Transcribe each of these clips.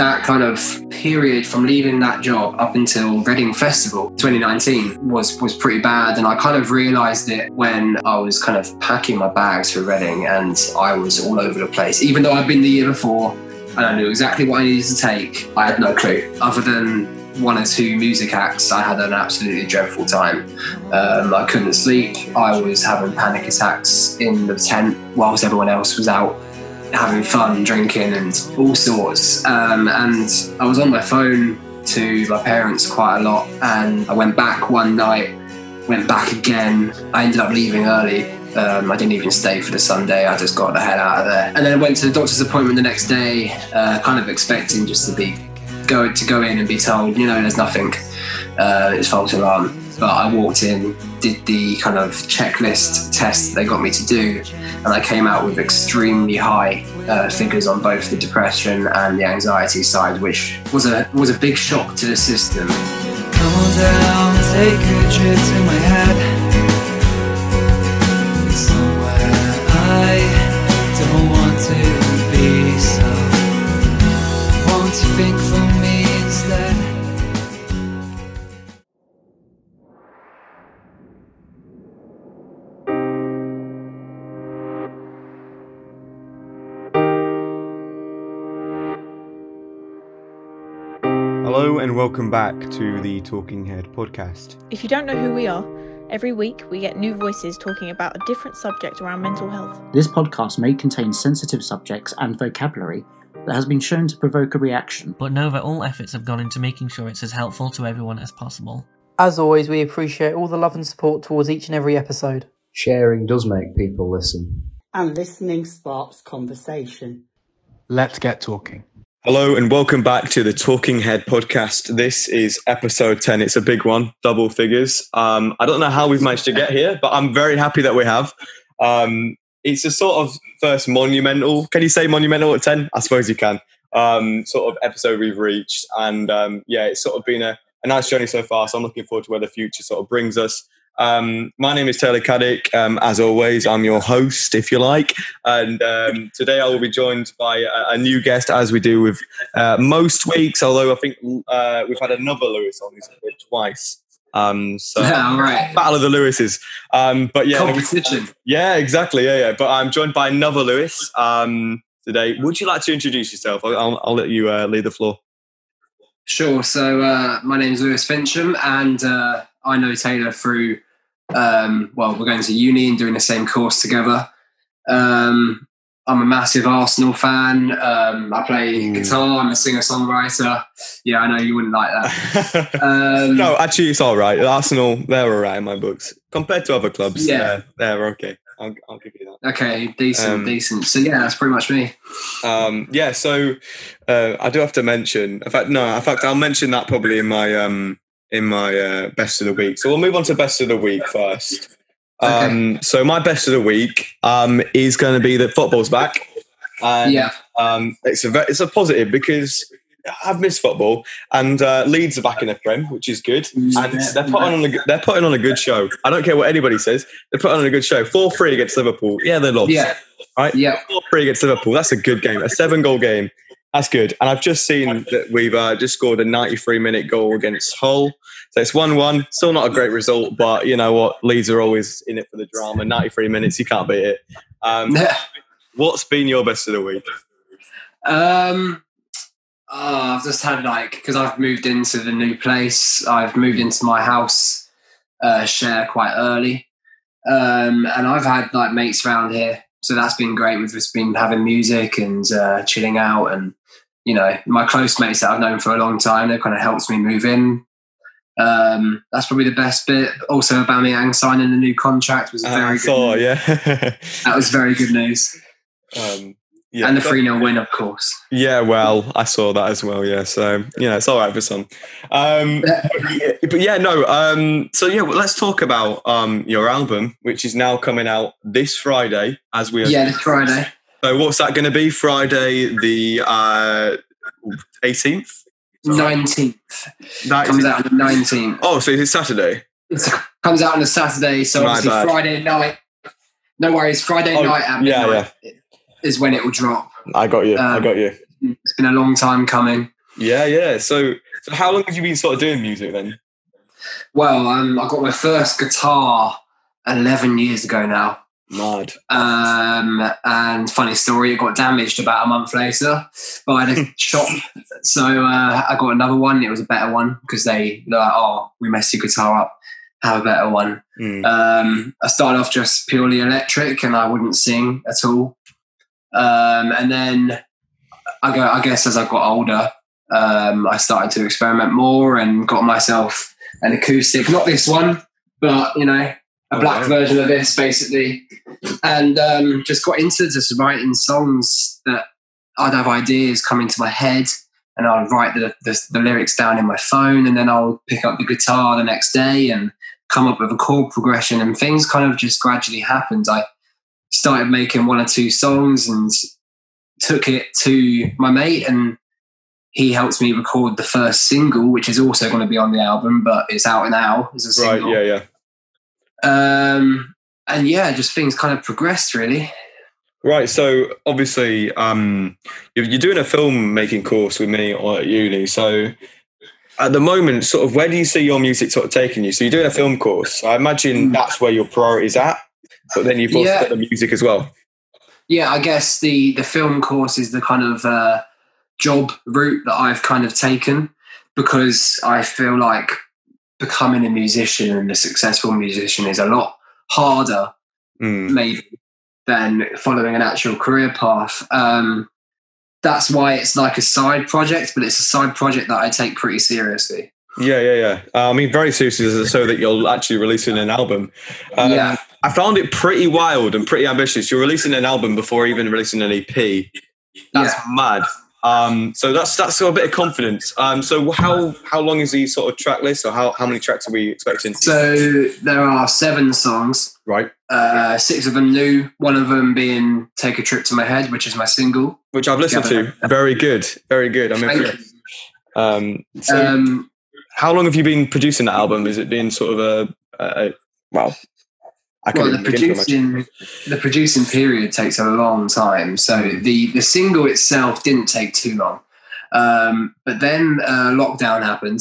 that kind of period from leaving that job up until Reading Festival 2019 was was pretty bad. And I kind of realized it when I was kind of packing my bags for Reading and I was all over the place. Even though I'd been the year before and I knew exactly what I needed to take I had no clue. Other than one or two music acts I had an absolutely dreadful time. Um, I couldn't sleep. I was having panic attacks in the tent whilst everyone else was out having fun, drinking, and all sorts. Um, and I was on my phone to my parents quite a lot, and I went back one night, went back again. I ended up leaving early. Um, I didn't even stay for the Sunday. I just got the hell out of there, and then I went to the doctor's appointment the next day, uh, kind of expecting just to be go to go in and be told, you know, there's nothing. Uh, it's false alarm. But I walked in, did the kind of checklist test they got me to do, and I came out with extremely high uh, figures on both the depression and the anxiety side, which was a was a big shock to the system. Come on down, take a trip to my head. Hello and welcome back to the Talking Head podcast. If you don't know who we are, every week we get new voices talking about a different subject around mental health. This podcast may contain sensitive subjects and vocabulary that has been shown to provoke a reaction. but know that all efforts have gone into making sure it's as helpful to everyone as possible. As always, we appreciate all the love and support towards each and every episode. Sharing does make people listen. and listening sparks conversation. Let's get talking. Hello and welcome back to the Talking Head podcast. This is episode 10. It's a big one, double figures. Um, I don't know how we've managed to get here, but I'm very happy that we have. Um, it's a sort of first monumental, can you say monumental at 10? I suppose you can. Um, sort of episode we've reached. And um, yeah, it's sort of been a, a nice journey so far. So I'm looking forward to where the future sort of brings us. Um, my name is Taylor Caddick. Um, as always, I'm your host, if you like. And um, today I will be joined by a, a new guest, as we do with uh, most weeks. Although I think uh, we've had another Lewis on this twice. Um, so All right. battle of the Lewises. Um, but yeah, Competition. yeah, exactly. Yeah, yeah. But I'm joined by another Lewis um, today. Would you like to introduce yourself? I'll, I'll, I'll let you uh, lead the floor. Sure. So uh, my is Lewis Fincham, and uh, I know Taylor through. Um, well, we're going to uni and doing the same course together. Um, I'm a massive Arsenal fan. Um, I play Ooh. guitar. I'm a singer songwriter. Yeah, I know you wouldn't like that. Um, no, actually, it's all right. Arsenal, they're all right in my books compared to other clubs. Yeah. they're, they're okay. I'll, I'll give you that. Okay, decent, Um, decent. So yeah, that's pretty much me. Um, yeah, so uh, I do have to mention. In fact, no. In fact, I'll mention that probably in my um, in my uh, best of the week. So we'll move on to best of the week first. Um, So my best of the week um, is going to be that football's back. And, Yeah. Um, it's a it's a positive because I've missed football and uh, Leeds are back in the Prem, which is good. And they're putting on a good- they're putting on a good show. I don't care what anybody says. They're putting on a good show. Four three against Liverpool. Yeah, they lost. Yeah. Right. Yeah. Four three against Liverpool. That's a good game. A seven goal game. That's good. And I've just seen that we've uh, just scored a 93 minute goal against Hull. So it's 1 1. Still not a great result, but you know what? Leeds are always in it for the drama. 93 minutes, you can't beat it. Um, what's been your best of the week? Um, oh, I've just had like because I've moved into the new place. I've moved into my house uh, share quite early, um, and I've had like mates around here, so that's been great. We've just been having music and uh, chilling out, and you know, my close mates that I've known for a long time. They've kind of helped me move in. Um, that's probably the best bit. Also, Aubameyang signing a new contract was Uh, very I good. saw, news. yeah. That was very good news. um, yeah. and the 3 0 win, of course. Yeah, well, I saw that as well. Yeah, so yeah, it's all right for some. Um, but, yeah, no. Um, so yeah, well, let's talk about um, your album, which is now coming out this Friday, as we are. Yeah, this Friday. So what's that going to be? Friday the uh, eighteenth. 19th. That comes out on the 19th. Oh, so it's Saturday. It comes out on a Saturday, so My obviously bad. Friday night. No worries, Friday Oh, night at yeah, midnight is when it will drop. I got you. I Um, got you. It's been a long time coming. Yeah, yeah. So, so how long have you been sort of doing music then? Well, um, I got my first guitar 11 years ago now. Mad. Um, and funny story, it got damaged about a month later by the shop. So uh, I got another one. It was a better one because they were like, oh, we messed your guitar up. Have a better one. Mm. Um, I started off just purely electric and I wouldn't sing at all. Um, and then I go, I guess as I got older, um, I started to experiment more and got myself an acoustic, not this one, but you know, a Oh, black wow. version of this basically. And um, just got into just writing songs that I'd have ideas come into my head and I'd write the, the, the lyrics down in my phone and then I'll pick up the guitar the next day and come up with a chord progression and things kind of just gradually happened. I started making one or two songs and took it to my mate and he helped me record the first single, which is also going to be on the album, but it's out now as a single. Right. Yeah, yeah. Um, and yeah, just things kind of progressed really. Right. So obviously, um, you're, you're doing a filmmaking course with me or at uni. So at the moment, sort of, where do you see your music sort of taking you? So you're doing a film course. I imagine that's where your priority's at. But then you've also Yeah. got the music as well. Yeah, I guess the the film course is the kind of uh, job route that I've kind of taken because I feel like becoming a musician and a successful musician is a lot harder Mm. maybe than following an actual career path. Um, that's why it's like a side project, but it's a side project that I take pretty seriously. Yeah, yeah, yeah. Uh, I mean, very seriously, so that you're actually releasing an album. Um, Yeah. I found it pretty wild and pretty ambitious. You're releasing an album before even releasing an EP. That's Yeah. mad. Um, so that's that's a bit of confidence. Um, so how how long is the sort of track list, or how, how many tracks are we expecting? So there are seven songs, right, uh, six of them new, one of them being "Take a Trip to My Head," which is my single. which I've listened to. Very good, very good. I'm impressed. Um, so Um, how long have you been producing that album? Is it been sort of a, a, a well? I well, the producing the producing period takes a long time. So the the single itself didn't take too long, um, but then uh, lockdown happened,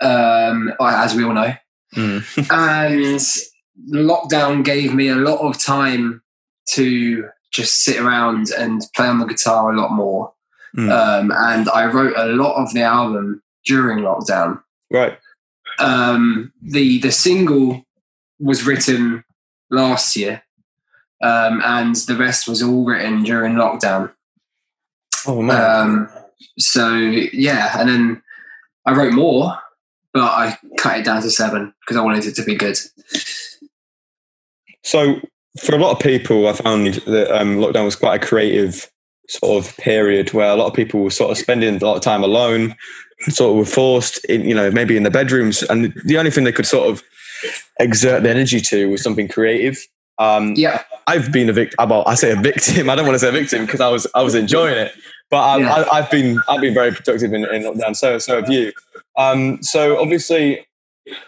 um, as we all know, and lockdown gave me a lot of time to just sit around and play on the guitar a lot more. Mm. Um, and I wrote a lot of the album during lockdown. Right. Um, the the single was written last year, um, and the rest was all written during lockdown. Oh man. Um, so yeah, and then I wrote more, but I cut it down to seven because I wanted it to be good. So for a lot of people, I found that um, lockdown was quite a creative sort of period where a lot of people were sort of spending a lot of time alone, sort of were forced in, you know, maybe in the bedrooms, and the only thing they could sort of exert the energy to was something creative. Um, yeah, I've been a victim. Well, I say a victim. I don't want to say a victim because I was I was enjoying it, but I, Yeah. I, I've been I've been very productive in, in lockdown. So so have you. Um, so obviously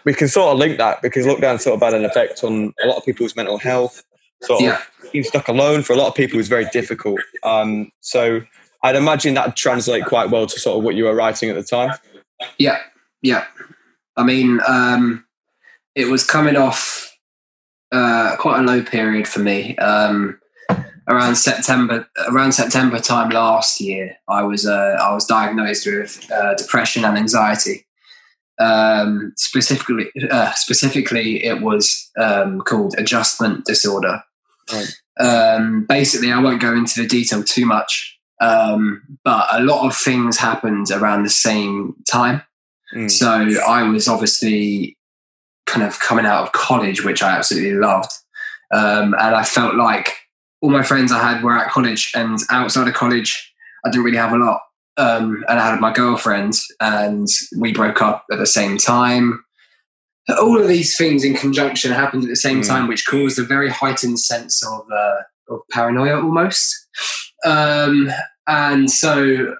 we can sort of link that because lockdown sort of had an effect on a lot of people's mental health. Sort of Yeah. being stuck alone for a lot of people is very difficult. Um, so I'd imagine that translate quite well to sort of what you were writing at the time. Yeah, yeah. I mean, um, it was coming off uh, quite a low period for me. Um, around September, around September time last year, I was uh, I was diagnosed with uh, depression and anxiety. Um, specifically, uh, specifically, it was um, called adjustment disorder. Right. Um, basically, I won't go into the detail too much, um, but a lot of things happened around the same time. Mm. So I was obviously kind of coming out of college, which I absolutely loved. Um, and I felt like all my friends I had were at college, and outside of college, I didn't really have a lot. Um, and I had my girlfriend, and we broke up at the same time. All of these things in conjunction happened at the same Mm. time, which caused a very heightened sense of, uh, of paranoia almost. Um, and so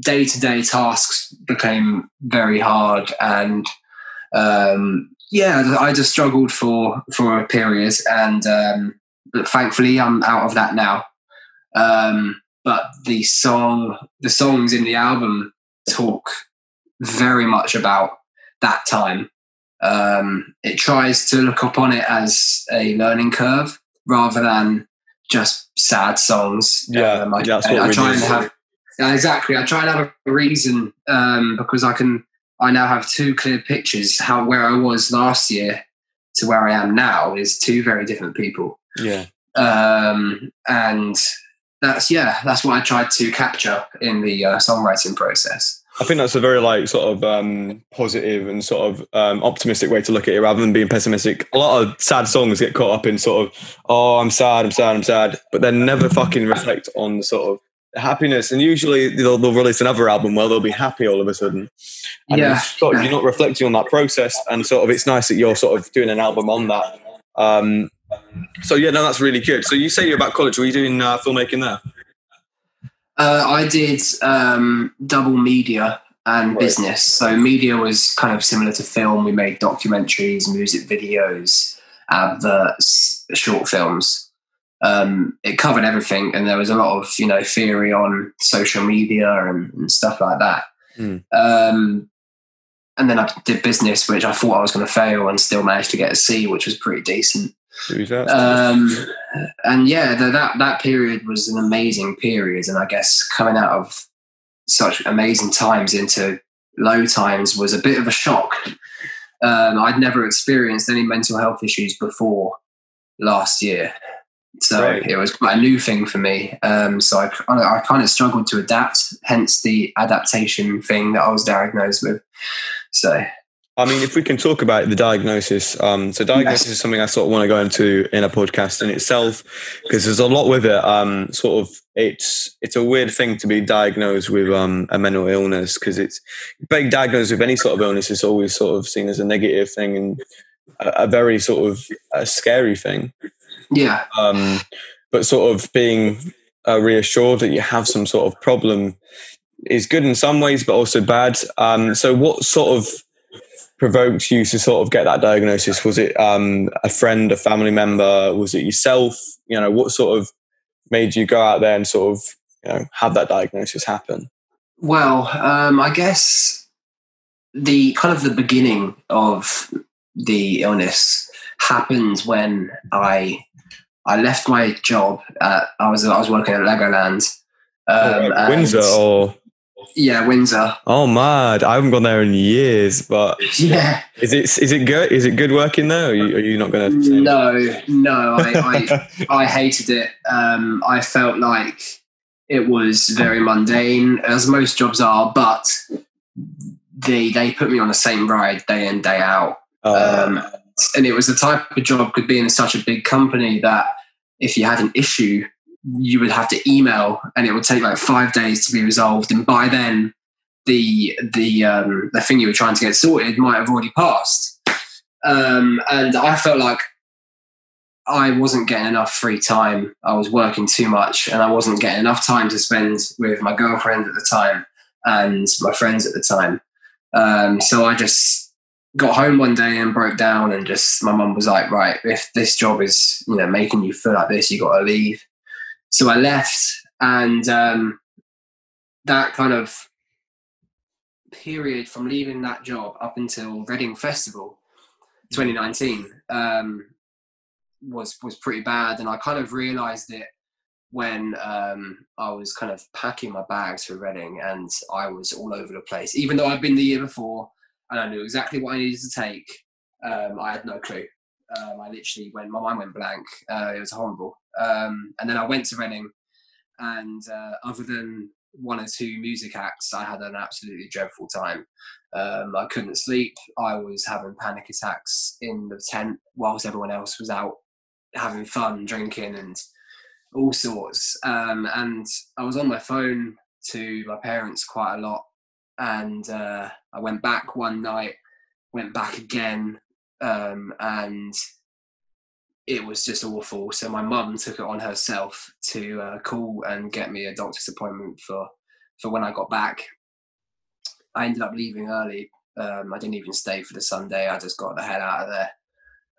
day to day tasks became very hard and um, yeah i just struggled for for a period and um, but thankfully i'm out of that now um, but the song, the songs in the album talk very much about that time. Um, it tries to look upon it as a learning curve rather than just sad songs. Yeah, um, I, that's I, I try do. and have yeah, exactly. I try and have a reason um, because I can. I now have two clear pictures. How where I was last year to where I am now is two very different people, Yeah. um, and that's yeah, that's what I tried to capture in the uh, songwriting process. I think that's a very like sort of um, positive and sort of um, optimistic way to look at it, rather than being pessimistic. A lot of sad songs get caught up in sort of, oh, I'm sad, I'm sad, I'm sad, but then never fucking reflect on the sort of happiness. And usually they'll, they'll release another album where they'll be happy all of a sudden. And Yeah. sort of- you're not reflecting on that process, and sort of it's nice that you're sort of doing an album on that. Um, so yeah, no, that's really good. So you say you're about college. Were you doing uh, filmmaking there? Uh, I did um, double media and Right. business. So media was kind of similar to film. We made documentaries, music videos, adverts, short films. Um, it covered everything, and there was a lot of you know theory on social media and, and stuff like that. Mm. Um, and then I did business, which I thought I was going to fail, and still managed to get a C, which was pretty decent. Um, and yeah, the, that that period was an amazing period, and I guess coming out of such amazing times into low times was a bit of a shock. Um, I'd never experienced any mental health issues before last year, so Right. it was quite a new thing for me. Um, so I, I kind of struggled to adapt, hence the adaptation thing that I was diagnosed with. So I mean, if we can talk about the diagnosis, um, so diagnosis is something I sort of want to go into in a podcast in itself because there's a lot with it. Um, sort of, it's it's a weird thing to be diagnosed with um, a mental illness because it's being diagnosed with any sort of illness is always sort of seen as a negative thing and a, a very sort of a scary thing. Yeah, Um, but sort of being uh, reassured that you have some sort of problem is good in some ways, but also bad. Um, so, what sort of provoked you to sort of get that diagnosis? Was it um, a friend, a family member? Was it yourself? You know, what sort of made you go out there and sort of you know have that diagnosis happen? Well, um, I guess the kind of the beginning of the illness happens when I I left my job. At, I was I was working at Legoland. Um, and- Windsor or yeah, Windsor. oh mad! I haven't gone there in years, but Yeah, is it is it good? Is it good working there? Or are you, are you not going to no, no, I, I I hated it. Um, I felt like it was very mundane, as most jobs are, but they they put me on the same ride day in day out. Uh, um, and it was the type of job could be in such a big company that if you had an issue, you would have to email, and it would take like five days to be resolved. And by then, the the um, the thing you were trying to get sorted might have already passed. Um, and I felt like I wasn't getting enough free time. I was working too much, and I wasn't getting enough time to spend with my girlfriend at the time and my friends at the time. Um, so I just got home one day and broke down and just my mum was like right if this job is you know making you feel like this you got to leave. So i left and um, that kind of period from leaving that job up until reading festival 2019 um, was was pretty bad. And i kind of realized it when um, I was kind of packing my bags for Reading and I was all over the place. Even though I'd been the year before and I knew exactly what I needed to take, um, I had no clue. Um, I literally went, my mind went blank. Uh, it was horrible. Um, and then I went to Reading and uh, other than one or two music acts, I had an absolutely dreadful time. Um, I couldn't sleep. I was having panic attacks in the tent whilst everyone else was out having fun, drinking, and all sorts. Um, and I was on my phone to my parents quite a lot. And uh, I went back one night, went back again, um, and it was just awful. So my mum took it on herself to uh, call and get me a doctor's appointment for for when I got back. I ended up leaving early. Um, I didn't even stay for the Sunday. I just got the hell out of there.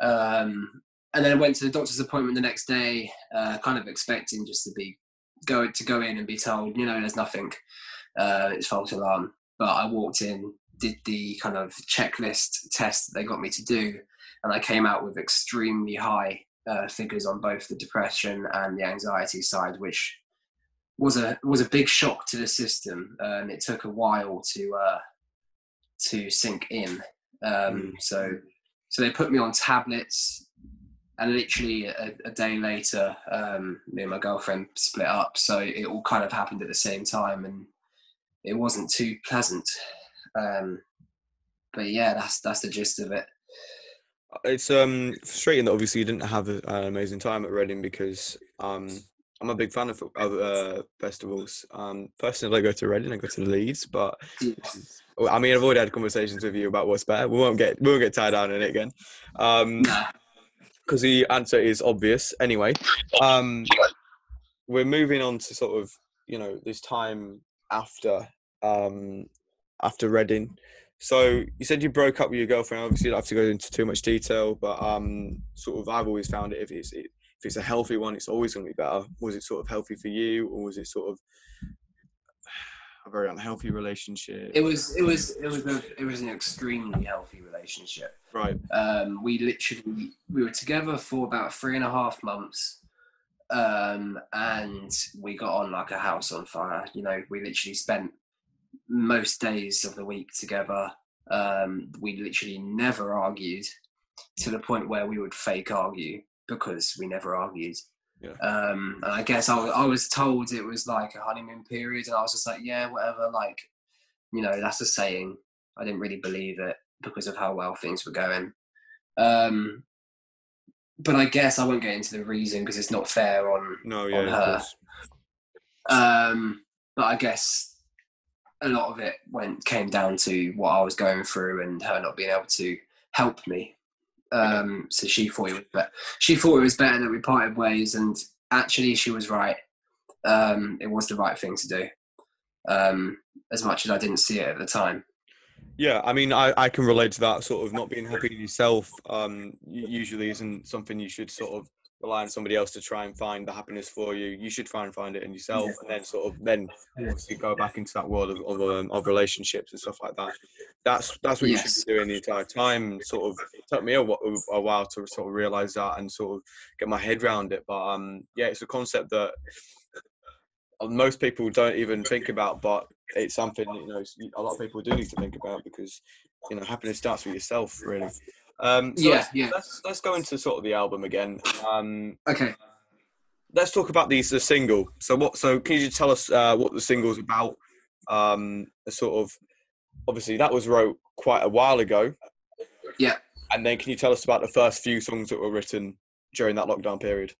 Um, and then I went to the doctor's appointment the next day, uh, kind of expecting just to be go to go in and be told, you know, there's nothing, uh, it's false alarm. But I walked in, did the kind of checklist test that they got me to do, and I came out with extremely high uh, figures on both the depression and the anxiety side, which was a was a big shock to the system, and it took a while to uh, to sink in. Um, so so they put me on tablets, and literally a, a day later, um, me and my girlfriend split up. So it all kind of happened at the same time, and it wasn't too pleasant. Um, but yeah, that's that's the gist of it. It's um frustrating that obviously you didn't have an amazing time at Reading because um I'm a big fan of, of uh, festivals. Um, personally, I go to Reading, I go to Leeds, but I mean, I've already had conversations with you about what's better. We won't get we won't get tied down in it again, because the answer is obvious. Anyway, um, we're moving on to sort of you know this time after um, after Reading. So you said you broke up with your girlfriend. Obviously, you don't have to go into too much detail, but um, sort of I've always found it if it's if it's a healthy one, it's always going to be better. Was it sort of healthy for you, or was it sort of a very unhealthy relationship? It was it was it was a, it was an extremely healthy relationship. Right. Um, we literally we were together for about three and a half months, um, and we got on like a house on fire. You know, we literally spent most days of the week together. Um, we literally never argued to the point where we would fake argue because we never argued. Yeah. Um, and I guess I, I was told it was like a honeymoon period, and I was just like, yeah, whatever. Like, you know, that's a saying. I didn't really believe it because of how well things were going. Um, but I guess I won't get into the reason because it's not fair on No, yeah, on her. Um, but I guess a lot of it went came down to what I was going through and her not being able to help me. Um, so she thought it was better. She thought it was better that we parted ways, and actually, she was right. Um, it was the right thing to do. Um, as much as I didn't see it at the time. Yeah, I mean, I, I can relate to that sort of not being happy with yourself. Um, usually isn't something you should sort of rely on somebody else to try and find the happiness for you. You should try and find it in yourself, and then sort of then obviously go back into that world of of, um, of relationships and stuff like that. That's that's what you Yes. should be doing the entire time. Sort of it took me a, a while to sort of realize that and sort of get my head around it. But um, yeah, it's a concept that most people don't even think about, but it's something you know a lot of people do need to think about because you know happiness starts with yourself, really. Um, so Yeah, let's, yeah. Let's let's go into sort of the album again. Um, Okay. let's talk about these the single. So what? So can you just tell us uh, what the single's about? Um, sort of obviously that was wrote quite a while ago. Yeah. And then can you tell us about the first few songs that were written during that lockdown period?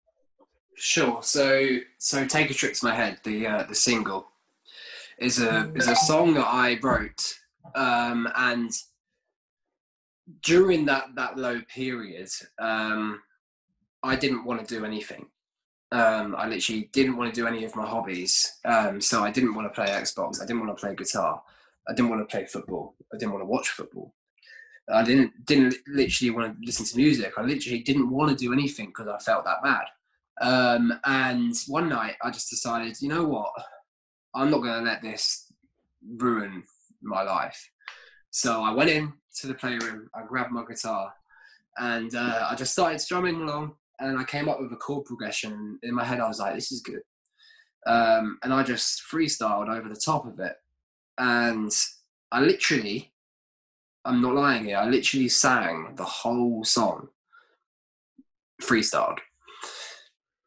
Sure. So, so take a trip to my head. The uh, the single is a is a song that I wrote, um, and during that that low period, um, I didn't want to do anything. Um, I literally didn't want to do any of my hobbies. Um, so I didn't want to play Xbox. I didn't want to play guitar. I didn't want to play football. I didn't want to watch football. I didn't didn't literally want to listen to music. I literally didn't want to do anything because I felt that bad. Um, and one night I just decided, you know what? I'm not going to let this ruin my life. So I went in to the playroom, I grabbed my guitar, and uh, I just started strumming along. And I came up with a chord progression. In my head, I was like, this is good. Um, and I just freestyled over the top of it. And I literally, I'm not lying here, I literally sang the whole song freestyled.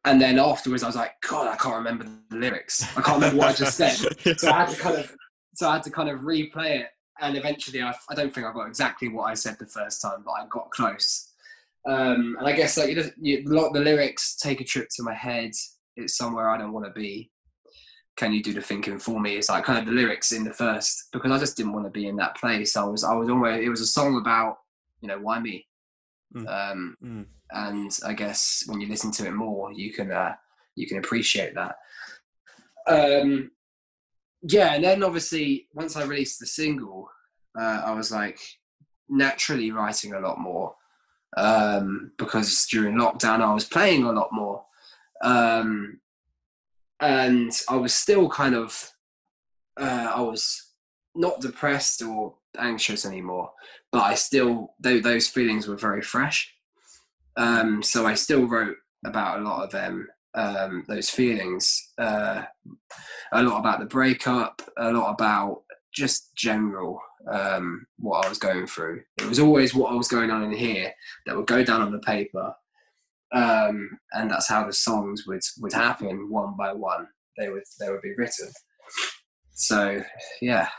And then afterwards, I was like, God, I can't remember the lyrics. I can't remember what I just said. So I had to kind of, so I had to kind of replay it. And eventually, I, I don't think I got exactly what I said the first time, but I got close. Um, and I guess like you you, lot the lyrics take a trip to my head. It's somewhere I don't want to be. Can you do the thinking for me? It's like kind of the lyrics in the first because I just didn't want to be in that place. I was I was always it was a song about you know why me. Um, Mm. and I guess when you listen to it more, you can uh, you can appreciate that. Um, yeah, and then obviously once I released the single, uh, I was like naturally writing a lot more um, because during lockdown I was playing a lot more. Um, and I was still kind of, uh, I was not depressed or anxious anymore, but I still, though those feelings were very fresh. Um, so I still wrote about a lot of them, um, those feelings, uh, a lot about the breakup, a lot about just general um, what I was going through. It was always what I was going on in here that would go down on the paper, um, and that's how the songs would would happen one by one. They would they would be written. So yeah,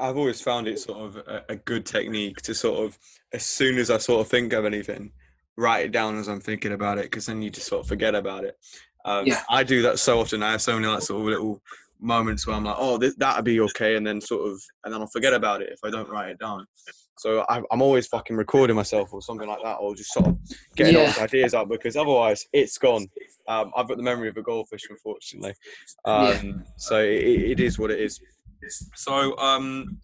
I've always found it sort of a, a good technique to sort of as soon as I sort of think of anything, write it down as I'm thinking about it because then you just sort of forget about it. Um, Yeah. I do that so often. I have so many like sort of little moments where I'm like, oh, th- that'd be okay, and then sort of, and then I'll forget about it if I don't write it down. So I, I'm always fucking recording myself or something like that, or just sort of getting all Yeah. those ideas out because otherwise it's gone. Um, I've got the memory of a goldfish, unfortunately. Um, Yeah. So it, it is what it is. So um,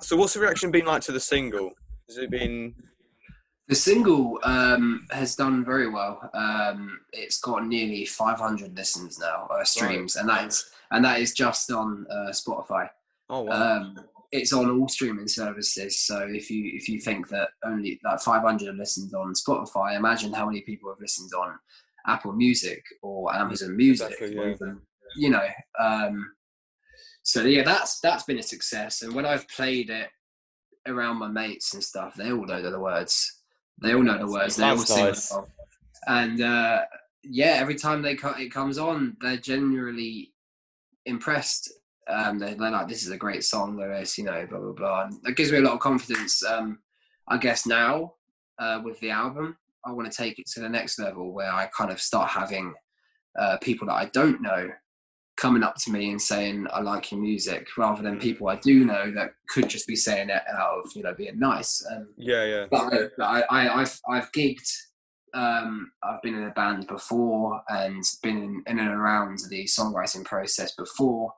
so what's the reaction been like to the single? Has it been? the single um, has done very well. Um, it's got nearly 500 listens now, uh, streams, and that is and that is just on uh, Spotify. Oh wow! Um, it's on all streaming services. So if you if you think that only like 500 have listened on Spotify, imagine how many people have listened on Apple Music or Amazon Music, Exactly, or even, you know. Um, so yeah, that's that's been a success. And when I've played it around my mates and stuff, they all know the words. They all know the words. They all sing along. And uh, yeah, every time they co- it comes on, they're genuinely impressed. Um, they're, they're like, "This is a great song, Lewis," you know, blah blah blah. And that gives me a lot of confidence. Um, I guess now uh, with the album, I want to take it to the next level where I kind of start having uh, people that I don't know coming up to me and saying, "I like your music," rather than people I do know that could just be saying it out of you know being nice. Um, Yeah, yeah. but I, but I, I, I've I've gigged. Um, I've been in a band before and been in, in and around the songwriting process before.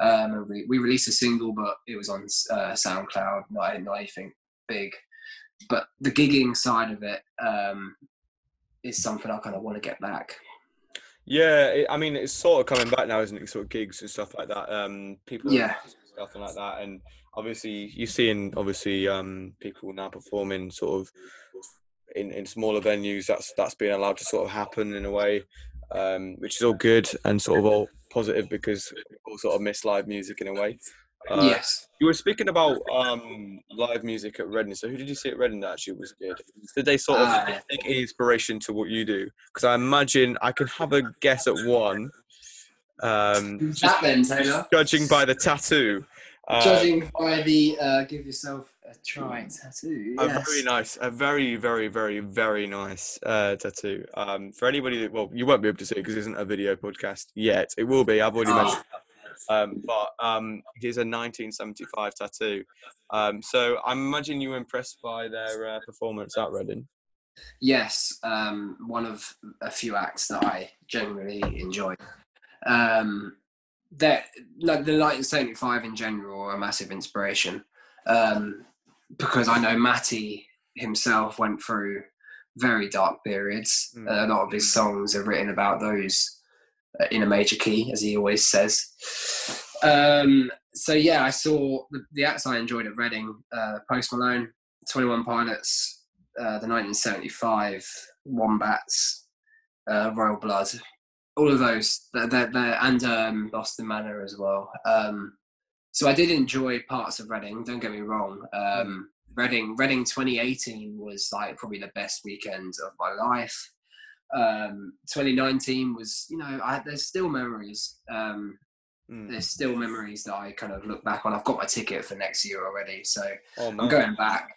Um, and we, we released a single, but it was on uh, SoundCloud, not, not anything big. But the gigging side of it um, is something I kind of want to get back. Yeah, it, I mean, it's sort of coming back now, isn't it? Sort of gigs and stuff like that. Um, people, Yeah. stuff like that, and obviously you're seeing obviously um people now performing sort of in in smaller venues. That's that's being allowed to sort of happen in a way, um, which is all good and sort of all positive because people sort of miss live music in a way. Uh, yes. You were speaking about um, live music at Reading. So who did you see at Reading that actually was good? Did they sort of Uh, take inspiration to what you do? Because I imagine I can have a guess at one. Um, that then, Taylor? judging by the tattoo. Uh, Judging by the uh, give yourself a try tattoo. a very nice, a very, very, very, very nice uh, tattoo. Um, for anybody that, well, you won't be able to see it because it isn't a video podcast yet. It will be. I've already Oh. mentioned. That. Um, but um, it is a 1975 tattoo. Um, so I imagine you were impressed by their uh, performance at Reading. Yes, um, one of a few acts that I genuinely enjoy. Um, that like the 1975 in general are a massive inspiration um, because I know Matty himself went through very dark periods. Mm. a lot of his songs are written about those in a major key, as he always says. Um, so yeah, I saw the, the acts I enjoyed at Reading: uh, Post Malone, Twenty One Pilots, uh, the 1975 Wombats, uh, Royal Blood, all of those, they're, they're, they're- and um, Boston Manor as well. Um, so I did enjoy parts of Reading. Don't get me wrong. Um, Reading, Reading 2018 was like probably the best weekend of my life. Um, 2019 was, you know, I, there's still memories. Um, Mm. there's still memories that I kind of look back on. I've got my ticket for next year already, so Oh, I'm going back.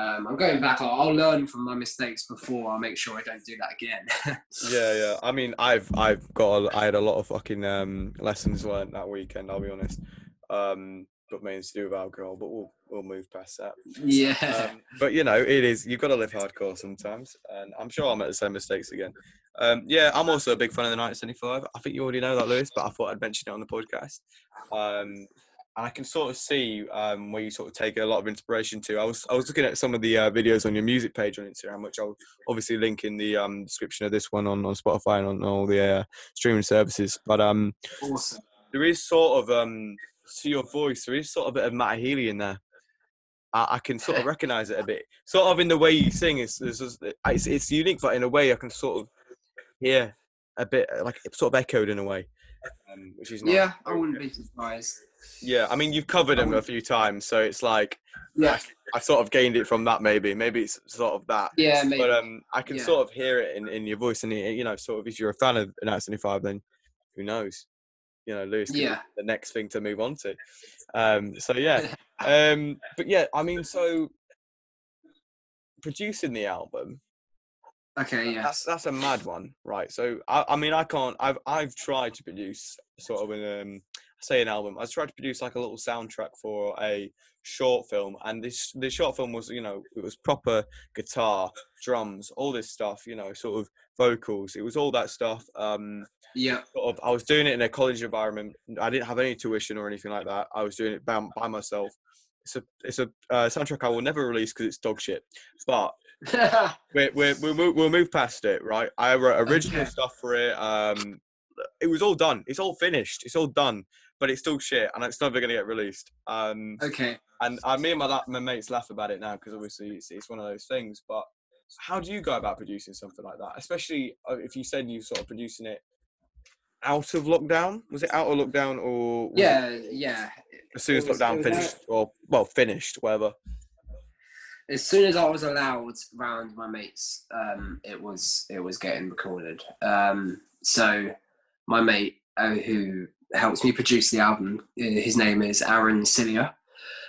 Um, I'm going back. I'll, I'll learn from my mistakes before. I'll make sure I don't do that again. Yeah, yeah. I mean, I've I've got a, I had a lot of fucking um, lessons learned that weekend. I'll be honest. Um, got mainly to do with alcohol, but we'll we'll move past that. yeah. Um, but you know, it is you've got to live hardcore sometimes, and I'm sure I'll make the same mistakes again. Um, yeah, I'm also a big fan of the 1975. I think you already know that, Lewis, but I thought I'd mention it on the podcast. Um, and I can sort of see um, where you sort of take a lot of inspiration to. I was I was looking at some of the uh, videos on your music page on Instagram, which I'll obviously link in the um, description of this one on, on Spotify and on all the uh, streaming services. But um, Awesome. there is sort of um, to your voice, there is sort of a bit of Matt Healy in there. I, I can sort of recognize it a bit, sort of in the way you sing. It's it's, it's it's unique, but in a way I can sort of hear a bit like it's sort of echoed in a way, um, which is nice. Yeah, I wouldn't be surprised. Yeah, I mean, you've covered him a few times, so it's like Yeah. I sort of gained it from that. Maybe, maybe it's sort of that. Yeah, maybe. But um, I can Yeah. sort of hear it in, in your voice, and you know, sort of if you're a fan of Night Seventy Five, then who knows? You know, Lewis, Yeah. the next thing to move on to. Um, so yeah, um, but yeah, I mean, so producing the album, Okay, yeah. that's that's a mad one, right? So I, I mean, I can't. I've I've tried to produce sort of an um, say an album. I tried to produce like a little soundtrack for a short film, and this the short film was you know it was proper guitar, drums, all this stuff. You know, sort of vocals. It was all that stuff. Um, Yeah. sort of, I was doing it in a college environment. I didn't have any tuition or anything like that. I was doing it by, by myself. It's a it's a uh, soundtrack I will never release because it's dog shit. But we're, we're, we'll, move, we'll move past it, right? I wrote original Okay. stuff for it. Um, it was all done. It's all finished. It's all done, but it's still shit, and it's never gonna get released. Um, okay. and uh, me and my, my mates laugh about it now because obviously it's, it's one of those things. But how do you go about producing something like that? Especially uh, if you said you sort of producing it out of lockdown. Was it out of lockdown or Yeah, yeah. as soon as was- lockdown finished or well finished, whatever? As soon as I was allowed round my mates, um, it was it was getting recorded. Um, so my mate uh, who helps me produce the album, uh, his name is Aaron Cilia.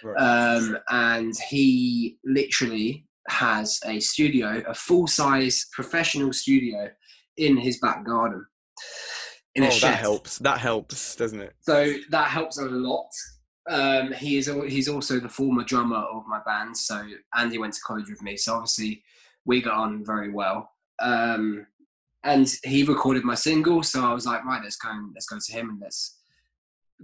Right. um, and he literally has a studio, a full size professional studio in his back garden. In oh, a shed. that helps. That helps, doesn't it? So that helps a lot. Um, he is he's also the former drummer of my band. So Andy went to college with me. So obviously we got on very well. Um, and he recorded my single. So I was like, right, let's go and let's go to him and let's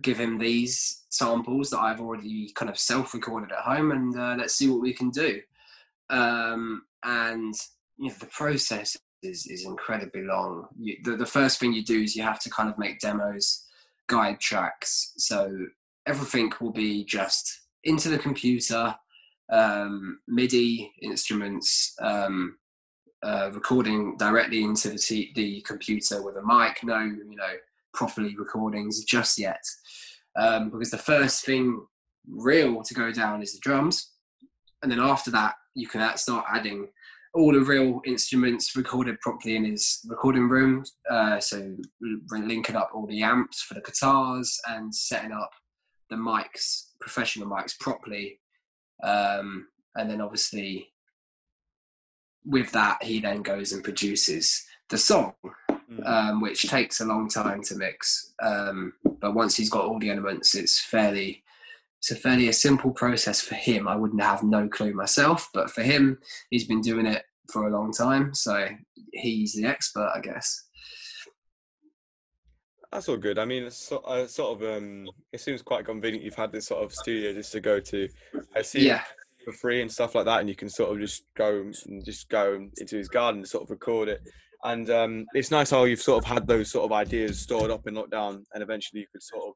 give him these samples that I've already kind of self-recorded at home, and uh, let's see what we can do. Um, and you know, the process is is incredibly long. You, the the first thing you do is you have to kind of make demos, guide tracks. So everything will be just into the computer, um, MIDI instruments. Um, uh, recording directly into the, the computer with a mic, no, you know, properly recordings just yet. Um, because the first thing real to go down is the drums. And then after that, you can start adding all the real instruments recorded properly in his recording room. Uh, so linking up all the amps for the guitars and setting up the mics, professional mics properly. Um, and then obviously with that, he then goes and produces the song, um, which takes a long time to mix. Um, but once he's got all the elements, it's fairly it's a fairly a simple process for him. I wouldn't have no clue myself, but for him, he's been doing it for a long time, so he's the expert, I guess. That's all good. I mean, it's so, uh, sort of. Um, it seems quite convenient. You've had this sort of studio just to go to. I see Yeah. for free and stuff like that, and you can sort of just go and just go into his garden and sort of record it. And um, it's nice how you've sort of had those sort of ideas stored up in lockdown, and eventually you could sort of,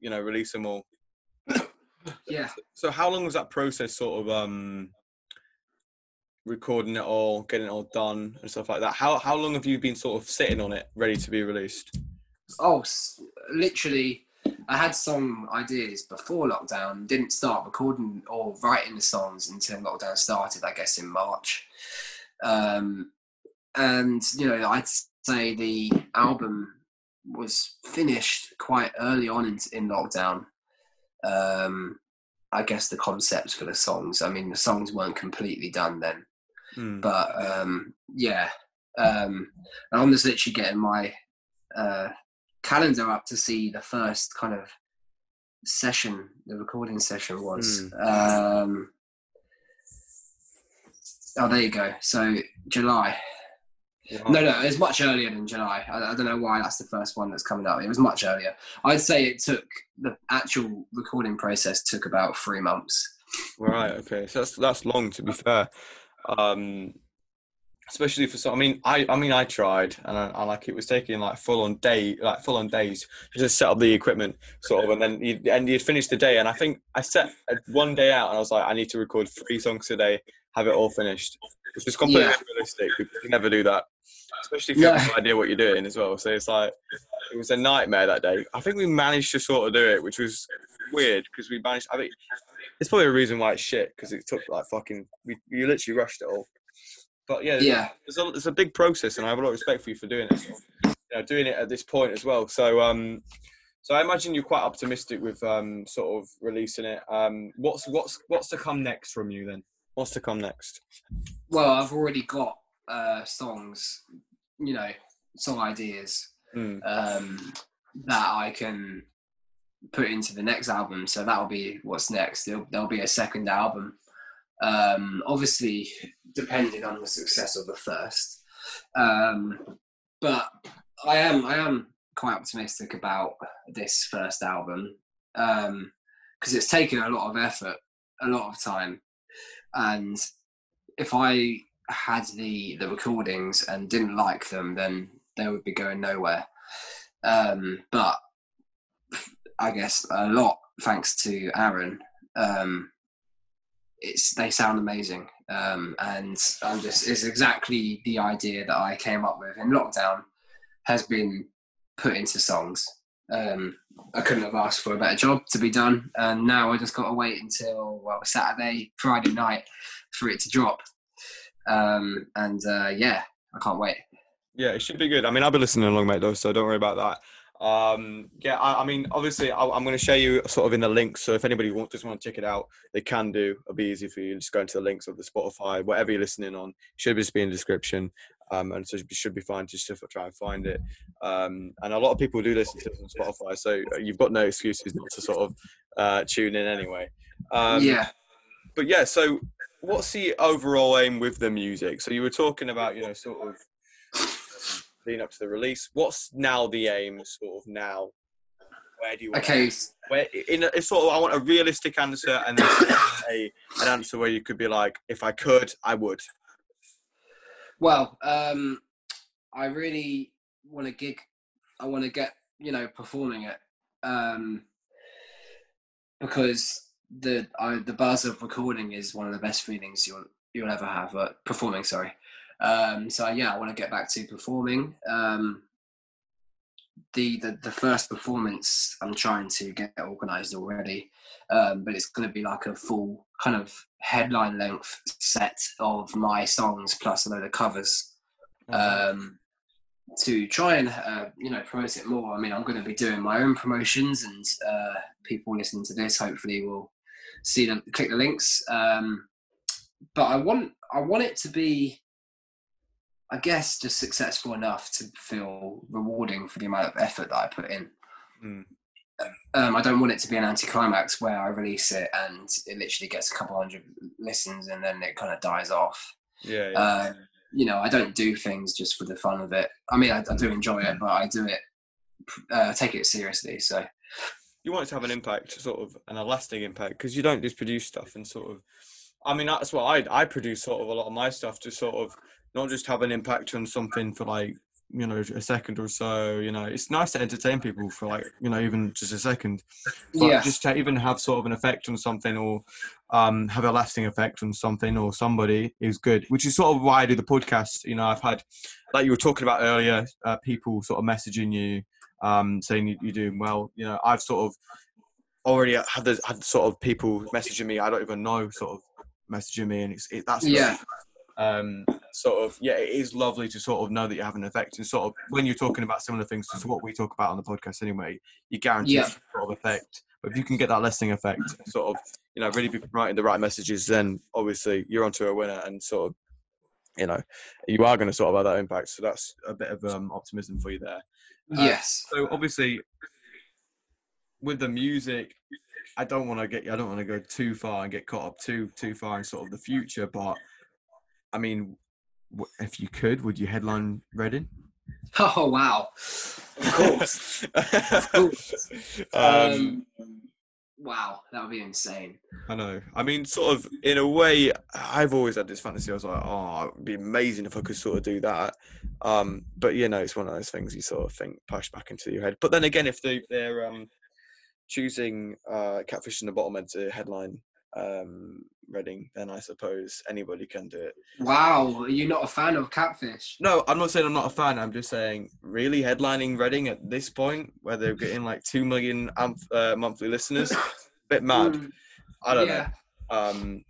you know, release them all. Yeah. So how long was that process sort of um recording it all, getting it all done and stuff like that? How how long have you been sort of sitting on it, ready to be released? Oh, literally, I had song ideas before lockdown. Didn't start recording or writing the songs until lockdown started. I guess in March. Um, and you know, I'd say the album was finished quite early on in, in lockdown. Um, I guess the concepts for the songs. I mean, the songs weren't completely done then, Hmm. but um, yeah. Um, and I'm just literally getting my uh, calendar up to see the first kind of session, the recording session was. Um, oh, there you go. So July. No, no, it's much earlier than July. I, I, don't know why that's the first one that's coming up. It was much earlier. I'd say it took the actual recording process took about three months. Right. Okay. So that's that's long to be fair. Um, especially for some. I mean, I I mean, I tried, and I, I like it was taking like full on day, like full on days to just set up the equipment, sort of, and then you and you'd finish the day. And I think I set one day out, and I was like, I need to record three songs today, have it all finished, which is completely Yeah. realistic. You can never do that, especially if you have no idea what you're doing as well. So it's like it was a nightmare that day. I think we managed to sort of do it, which was weird because we managed. I think it's probably a reason why it's shit because it took like fucking. We you literally rushed it all. But yeah, Yeah. it's a, it's a big process, and I have a lot of respect for you for doing it. You know, doing it at this point as well. So, um, so I imagine you're quite optimistic with um, sort of releasing it. Um, what's what's what's to come next from you then? What's to come next? Well, I've already got uh, songs, you know, song ideas Mm. um, that I can put into the next album. So that'll be what's next. There'll, there'll be a second album. Um, obviously, depending on the success of the first. Um, but I am I am quite optimistic about this first album because it's taken a lot of effort, a lot of time, and if I had the the recordings and didn't like them, then they would be going nowhere. Um, but I guess a lot thanks to Aaron. Um, it's they sound amazing, um, and I'm just it's exactly the idea that I came up with in lockdown has been put into songs. Um, I couldn't have asked for a better job to be done, and now I just got to wait until well Saturday, Friday night for it to drop. Um, and uh, yeah, I can't wait. Yeah, it should be good. I mean, I'll be listening along, mate, though, so don't worry about that. Um, yeah, I, I mean, obviously, I, I'm going to share you sort of in the links. So if anybody wants just want to check it out, they can do. It'll be easy for you. Just go into the links of the Spotify, whatever you're listening on. Should just be in the description, um, and so it should be fine just to try and find it. Um, and a lot of people do listen to it on Spotify, so you've got no excuses not to sort of uh, tune in anyway. Um, yeah. But yeah, so what's the overall aim with the music? So you were talking about, you know, sort of leading up to the release. What's now the aim, sort of now? Where do you want Okay. To, where in a, it's sort of I want a realistic answer and then a an answer where you could be like, if I could, I would. Well, um, I really want to gig. I want to get you know performing it um, because the I, the buzz of recording is one of the best feelings you'll you'll ever have. Uh, performing, sorry. Um, so yeah, I want to get back to performing. Um, the, the the first performance I'm trying to get organised already, um, but it's going to be like a full kind of headline length set of my songs plus a load of covers um, to try and uh, you know promote it more. I mean, I'm going to be doing my own promotions, and uh, people listening to this hopefully will see them, click the links. Um, but I want I want it to be, I guess, just successful enough to feel rewarding for the amount of effort that I put in. Mm. Um, I don't want it to be an anticlimax where I release it and it literally gets a couple hundred listens and then it kind of dies off. Yeah. yeah. Uh, you know, I don't do things just for the fun of it. I mean, I, I do enjoy it, but I do it, uh, take it seriously. So, you want it to have an impact, sort of, and a lasting impact, because you don't just produce stuff and sort of. I mean, that's what I I produce sort of a lot of my stuff to sort of not just have an impact on something for like you know a second or so. You know, it's nice to entertain people for like you know even just a second, but Yeah. just to even have sort of an effect on something or um have a lasting effect on something or somebody is good. Which is sort of why I do the podcast. You know, I've had like you were talking about earlier, uh, people sort of messaging you um, saying you, you're doing well. You know, I've sort of already had the, had sort of people messaging me. I don't even know, sort of messaging me, and it's it, that's Yeah. Um, sort of yeah, it is lovely to sort of know that you have an effect, and sort of when you're talking about similar things to what we talk about on the podcast anyway, you guarantee Yeah. sort of effect. But if you can get that lasting effect, sort of you know really be promoting the right messages, then obviously you're onto a winner, and sort of you know you are going to sort of have that impact. So that's a bit of um, optimism for you there. Uh, yes. So obviously, with the music, I don't want to get I don't want to go too far and get caught up too too far in sort of the future. But I mean, if you could, would you headline Reading? Oh wow! Of course. of course. um, Um, wow, that would be insane. I know. I mean, sort of in a way, I've always had this fantasy. I was like, oh, it'd be amazing if I could sort of do that. Um, but you know, it's one of those things you sort of think push back into your head. But then again, if they, they're um, choosing uh, Catfish and the Bottlemen to headline um, Reading, then I suppose anybody can do it. Wow, are you not a fan of Catfish? No, I'm not saying I'm not a fan. I'm just saying, really headlining Reading at this point, where they're getting like two million amp, uh, monthly listeners, bit mad. Mm, I don't yeah. know. Um,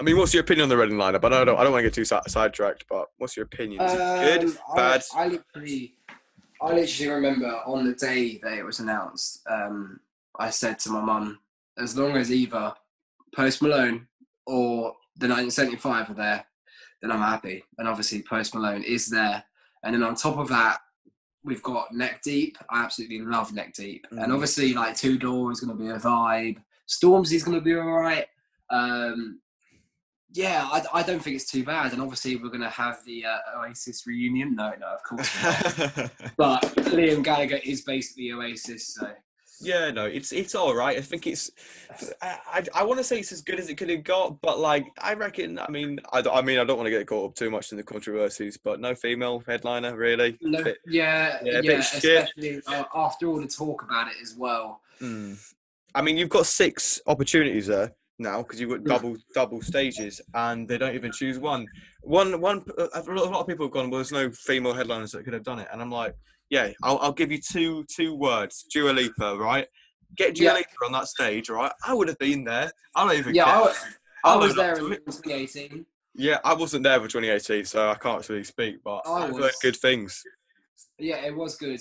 I mean, what's your opinion on the Reading lineup? I don't, I don't want to get too si- sidetracked, but what's your opinion? Is it good, Um, I- bad? I, literally, I literally remember on the day that it was announced, um, I said to my mum, as long as either Post Malone or the 1975 are there, then I'm happy. And obviously, Post Malone is there. And then on top of that, we've got Neck Deep. I absolutely love Neck Deep. And Mm. obviously, like Two Door is going to be a vibe. Stormzy's going to be all right. Um, yeah, I, I don't think it's too bad. And obviously, we're going to have the uh, Oasis reunion. No, no, of course not. but Liam Gallagher is basically Oasis. So yeah, no, it's it's all right. I think it's. I I, I want to say it's as good as it could have got, but like I reckon. I mean, I, I mean, I don't want to get caught up too much in the controversies, but no female headliner really. no, Bit- yeah, yeah, yeah, especially uh, after all the talk about it as well. Mm. I mean, you've got six opportunities there now because you've got Mm. double double stages, and they don't even choose one. One one. A lot a lot of people have gone. Well, there's no female headliners that could have done it, and I'm like, yeah, I'll, I'll give you two two words. Dua Lipa, right? Get Dua Yeah. Lipa on that stage, right? I would have been there. I don't even Yeah, care. I, wa- I was there in 2018. Yeah, I wasn't there for 2018, so I can't really speak, but I I've heard was. good things. Yeah, it was good.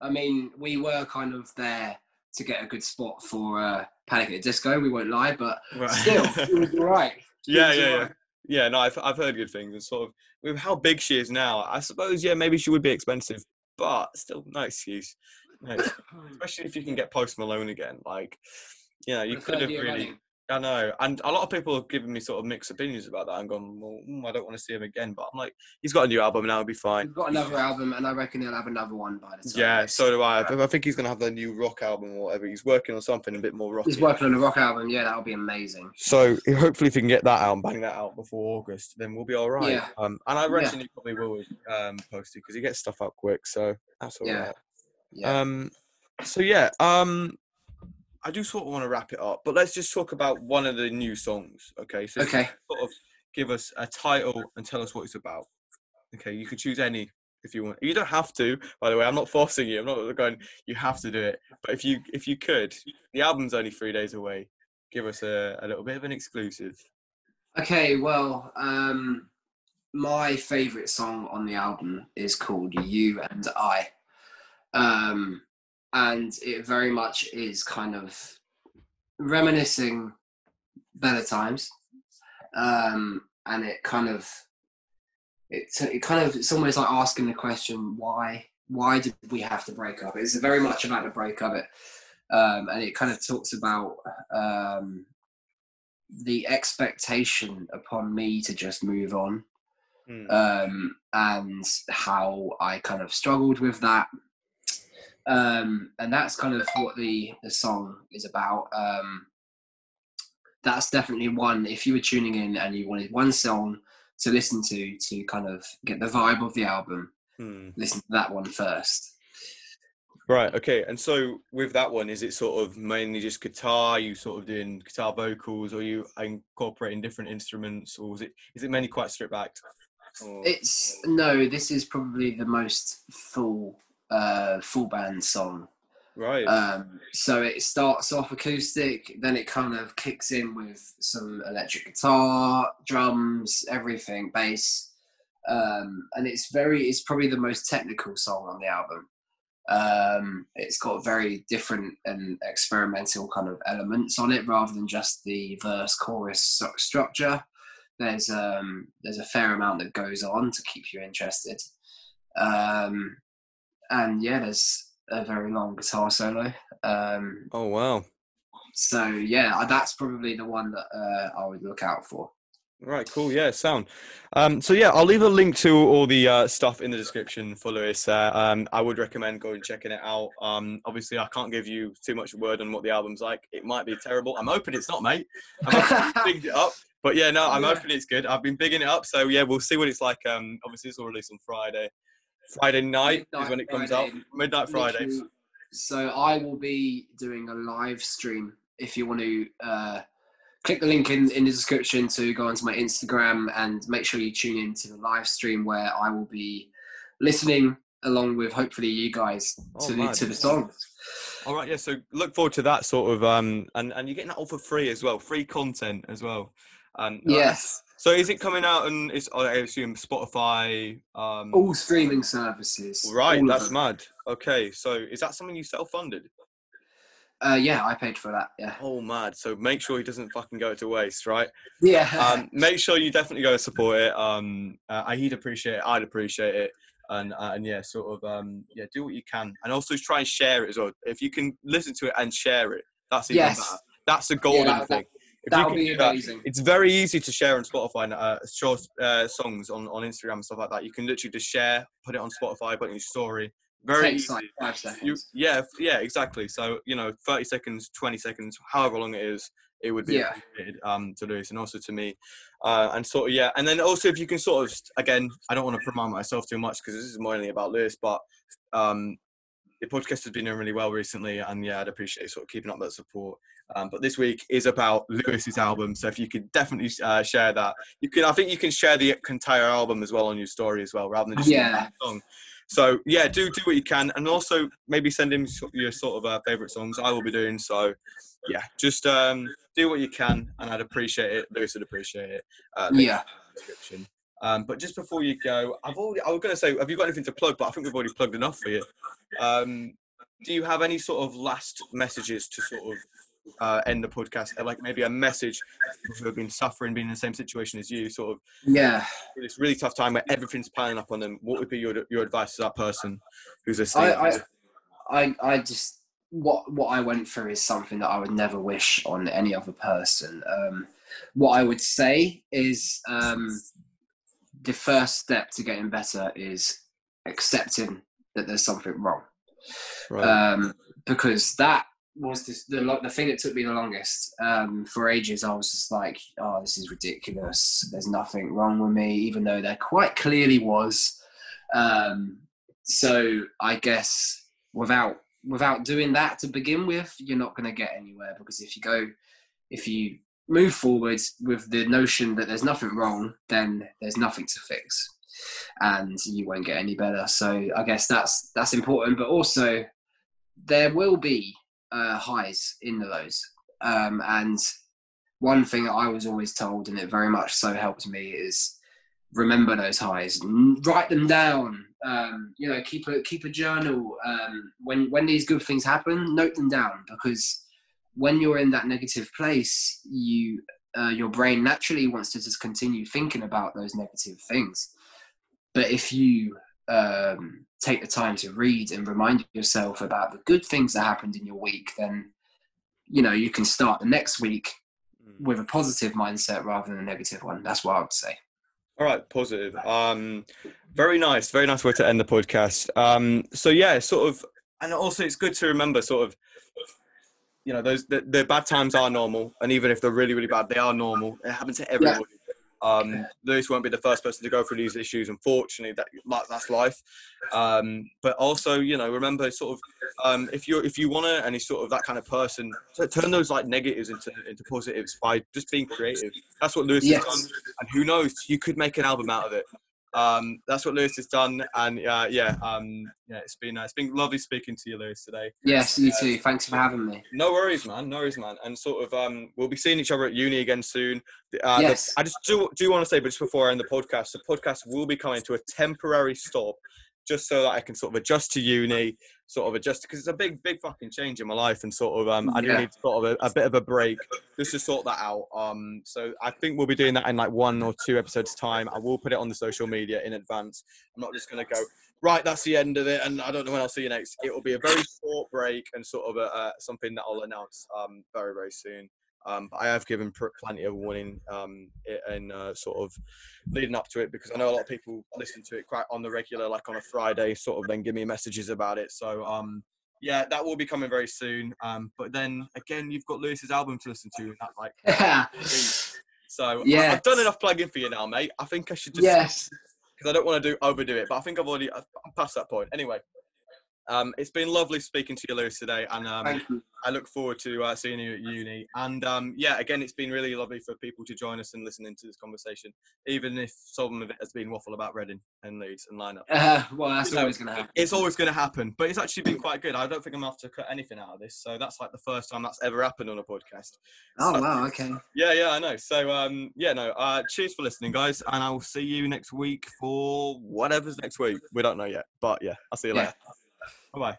I mean, we were kind of there to get a good spot for uh, Panic at the Disco. We won't lie, but Right. still, it was all right. Yeah, yeah, yeah. right. Yeah, no, I've, I've heard good things. And sort of with how big she is now, I suppose, yeah, maybe she would be expensive, but still, no excuse. No excuse. Especially if you can get Post Malone again. Like, you know, you could have really. running. I know, and a lot of people have given me sort of mixed opinions about that. I'm going, well, mm, I don't want to see him again, but I'm like, he's got a new album now, he'll be fine. He's got another album, and I reckon he'll have another one by the time. Yeah, so do I. I I think he's gonna have the new rock album or whatever. He's working on something a bit more rock. He's working on a rock album. Yeah, that'll be amazing. So hopefully, if we can get that out and bang that out before August, then we'll be all right. Yeah. Um, and I reckon Yeah. he probably will um, post it because he gets stuff up quick. So that's all right. Yeah. Yeah. Um, so yeah, um, I do sort of want to wrap it up, but let's just talk about one of the new songs. Okay. So Okay. Sort of give us a title and tell us what it's about. Okay, you can choose any if you want. You don't have to, by the way. I'm not forcing you. I'm not going. You have to do it. But if you if you could, the album's only three days away. Give us a, a little bit of an exclusive. Okay, well, um, my favourite song on the album is called You and I. Um, and it very much is kind of reminiscing better times. Um, and it kind of, it, it kind of, it's almost like asking the question, why, why did we have to break up? It's very much about the breakup. It, um, and it kind of talks about, um, the expectation upon me to just move on Hmm. um, and how I kind of struggled with that. Um, and that's kind of what the, the song is about. Um, that's definitely one, if you were tuning in and you wanted one song to listen to to kind of get the vibe of the album, Hmm. listen to that one first. Right. Okay. And so with that one, is it sort of mainly just guitar? You sort of doing guitar vocals, or you incorporating different instruments, or is it is it mainly quite stripped back? Or- It's no, this is probably the most full uh, full band song right. Um, so it starts off acoustic, then it kind of kicks in with some electric guitar, drums, everything, bass, um, and it's very. It's probably the most technical song on the album. Um, it's got very different and experimental kind of elements on it, rather than just the verse chorus structure. There's um, there's a fair amount that goes on to keep you interested. Um, and yeah, there's a very long guitar solo. Um, oh wow. so yeah, uh, that's probably the one that uh, I would look out for. Right, cool. Yeah, sound. Um, so yeah, I'll leave a link to all the uh, stuff in the description for Lewis. Uh, um, I would recommend going and checking it out. Um, obviously, I can't give you too much word on what the album's like. It might be terrible. I'm hoping it's not, mate. I'm bigged it up. But yeah, no, I'm Yeah. hoping it's good. I've been bigging it up, so yeah, we'll see what it's like. Um, obviously, it's all released on Friday. Friday night is when it comes Friday. out. Midnight Friday. So I will be doing a live stream. If you want to uh, click the link in, in the description to go onto my Instagram and make sure you tune in to the live stream where I will be listening along with hopefully you guys Oh, to the mad. to the songs. All right, yeah. So look forward to that sort of, um, and and you're getting that all for free as well, free content as well. And uh, Yes, So is it coming out and it's I assume Spotify? Um, all streaming services. right, all that's mad. Okay, so is that something you self-funded? Uh, yeah, I paid for that. Yeah, Oh, mad. So make sure he doesn't fucking go to waste, right? yeah. Um, make sure you definitely go and support it. Um, uh, he'd appreciate it. I'd appreciate it. And uh, and yeah, sort of um, yeah, do what you can, and also try and share it as well. If you can listen to it and share it, that's even Yes. better. That's a golden that- thing. That would be do that, amazing. it's very easy to share on Spotify, uh, short uh, songs on, on Instagram and stuff like that. You can literally just share, put it on Spotify, put it in your story. Very easy. like five seconds. You, yeah, yeah, exactly. So you know, thirty seconds, twenty seconds, however long it is, it would be Yeah. um, to Lewis and also to me, uh, and sort of yeah. And then also if you can sort of again, I don't want to promote myself too much because this is mainly about Lewis, but um, the podcast has been doing really well recently, and yeah, I'd appreciate sort of keeping up that support. Um, but this week is about Lewis's album, so if you could definitely uh, share that, you can. I think you can share the entire album as well on your story as well, rather than just Yeah. song. So yeah, do do what you can, and also maybe send him your sort of uh, favorite songs. I will be doing so. Yeah, just um, do what you can, and I'd appreciate it. Lewis would appreciate it. Uh, Yeah. description. Um, but just before you go, I've already. I was going to say, have you got anything to plug? But I think we've already plugged enough for you. Um, do you have any sort of last messages to sort of uh, end the podcast? Uh, Like maybe a message who have been suffering, being in the same situation as you, sort of Yeah. this really tough time where everything's piling up on them. What would be your your advice to that person who's listening? I, I, I, I just what what I went through is something that I would never wish on any other person. Um, what I would say is um, the first step to getting better is accepting that there's something wrong, right. um, because that was the, the the thing that took me the longest. Um, for ages, I was just like, "Oh, this is ridiculous. There's nothing wrong with me," even though there quite clearly was. Um, so I guess without without doing that to begin with, you're not going to get anywhere because if you go, if you move forward with the notion that there's nothing wrong, then there's nothing to fix, and you won't get any better. So I guess that's that's important, but also there will be uh, highs in the lows, um, and one thing I was always told, and it very much so helped me, is remember those highs, write them down. Um, you know, keep a keep a journal. Um, when when these good things happen, note them down because when you're in that negative place, you uh, your brain naturally wants to just continue thinking about those negative things. But if you um, take the time to read and remind yourself about the good things that happened in your week, then you know you can start the next week with a positive mindset rather than a negative one. That's what I would say. All right, positive. Um, very nice, very nice way to end the podcast. Um, so yeah, sort of, and also it's good to remember, sort of, you know, those the, the bad times are normal, and even if they're really, really bad, they are normal. It happens to everybody. Um, Lewis won't be the first person to go through these issues. Unfortunately, that like, that's life. Um, but also, you know, remember, sort of, um, if you if you want to, and he's sort of that kind of person, to turn those like negatives into into positives by just being creative. That's what Lewis Yes. has done, and who knows, you could make an album out of it. Um, that's what Lewis has done, and uh, yeah, um, yeah, it's been uh, it's been lovely speaking to you, Lewis, today. Yes, you too. Thanks for having me. No worries, man. No worries, man. And sort of, um, we'll be seeing each other at uni again soon. Uh, the- Yes. I just do do want to say, but just before I end the podcast, the podcast will be coming to a temporary stop, just so that I can sort of adjust to uni, sort of adjust because it's a big, big fucking change in my life, and sort of, um, I do Yeah. need sort of a, a bit of a break just to sort that out. Um, so I think we'll be doing that in like one or two episodes time. I will put it on the social media in advance. I'm not just gonna go right. That's the end of it, and I don't know when I'll see you next. It will be a very short break and sort of a, uh, something that I'll announce um, very very soon. Um, but I have given plenty of warning um, in uh, sort of leading up to it because I know a lot of people listen to it quite on the regular, like on a Friday, sort of then give me messages about it. So um, yeah, that will be coming very soon. Um, but then again, you've got Lewis's album to listen to. And that like, so Yeah. I, I've done enough plugging for you now, mate. I think I should just yes. because I don't want to do overdo it. But I think I've already I'm past that point. Anyway, um, it's been lovely speaking to you, Lewis, today, and um, you. I look forward to uh, seeing you at uni. And um, yeah, again, it's been really lovely for people to join us and listen into this conversation, even if some of it has been waffle about Reading and Leeds and lineup. Uh, well, that's You always going to happen. It's always going to happen, but it's actually been quite good. I don't think I'm going to have to cut anything out of this. So that's like the first time that's ever happened on a podcast. Oh, So- wow. Okay. Yeah, yeah, I know. So, um, yeah, no. Uh, cheers for listening, guys, and I will see you next week for whatever's next week. We don't know yet, but yeah, I'll see you Yeah. later. Bye bye.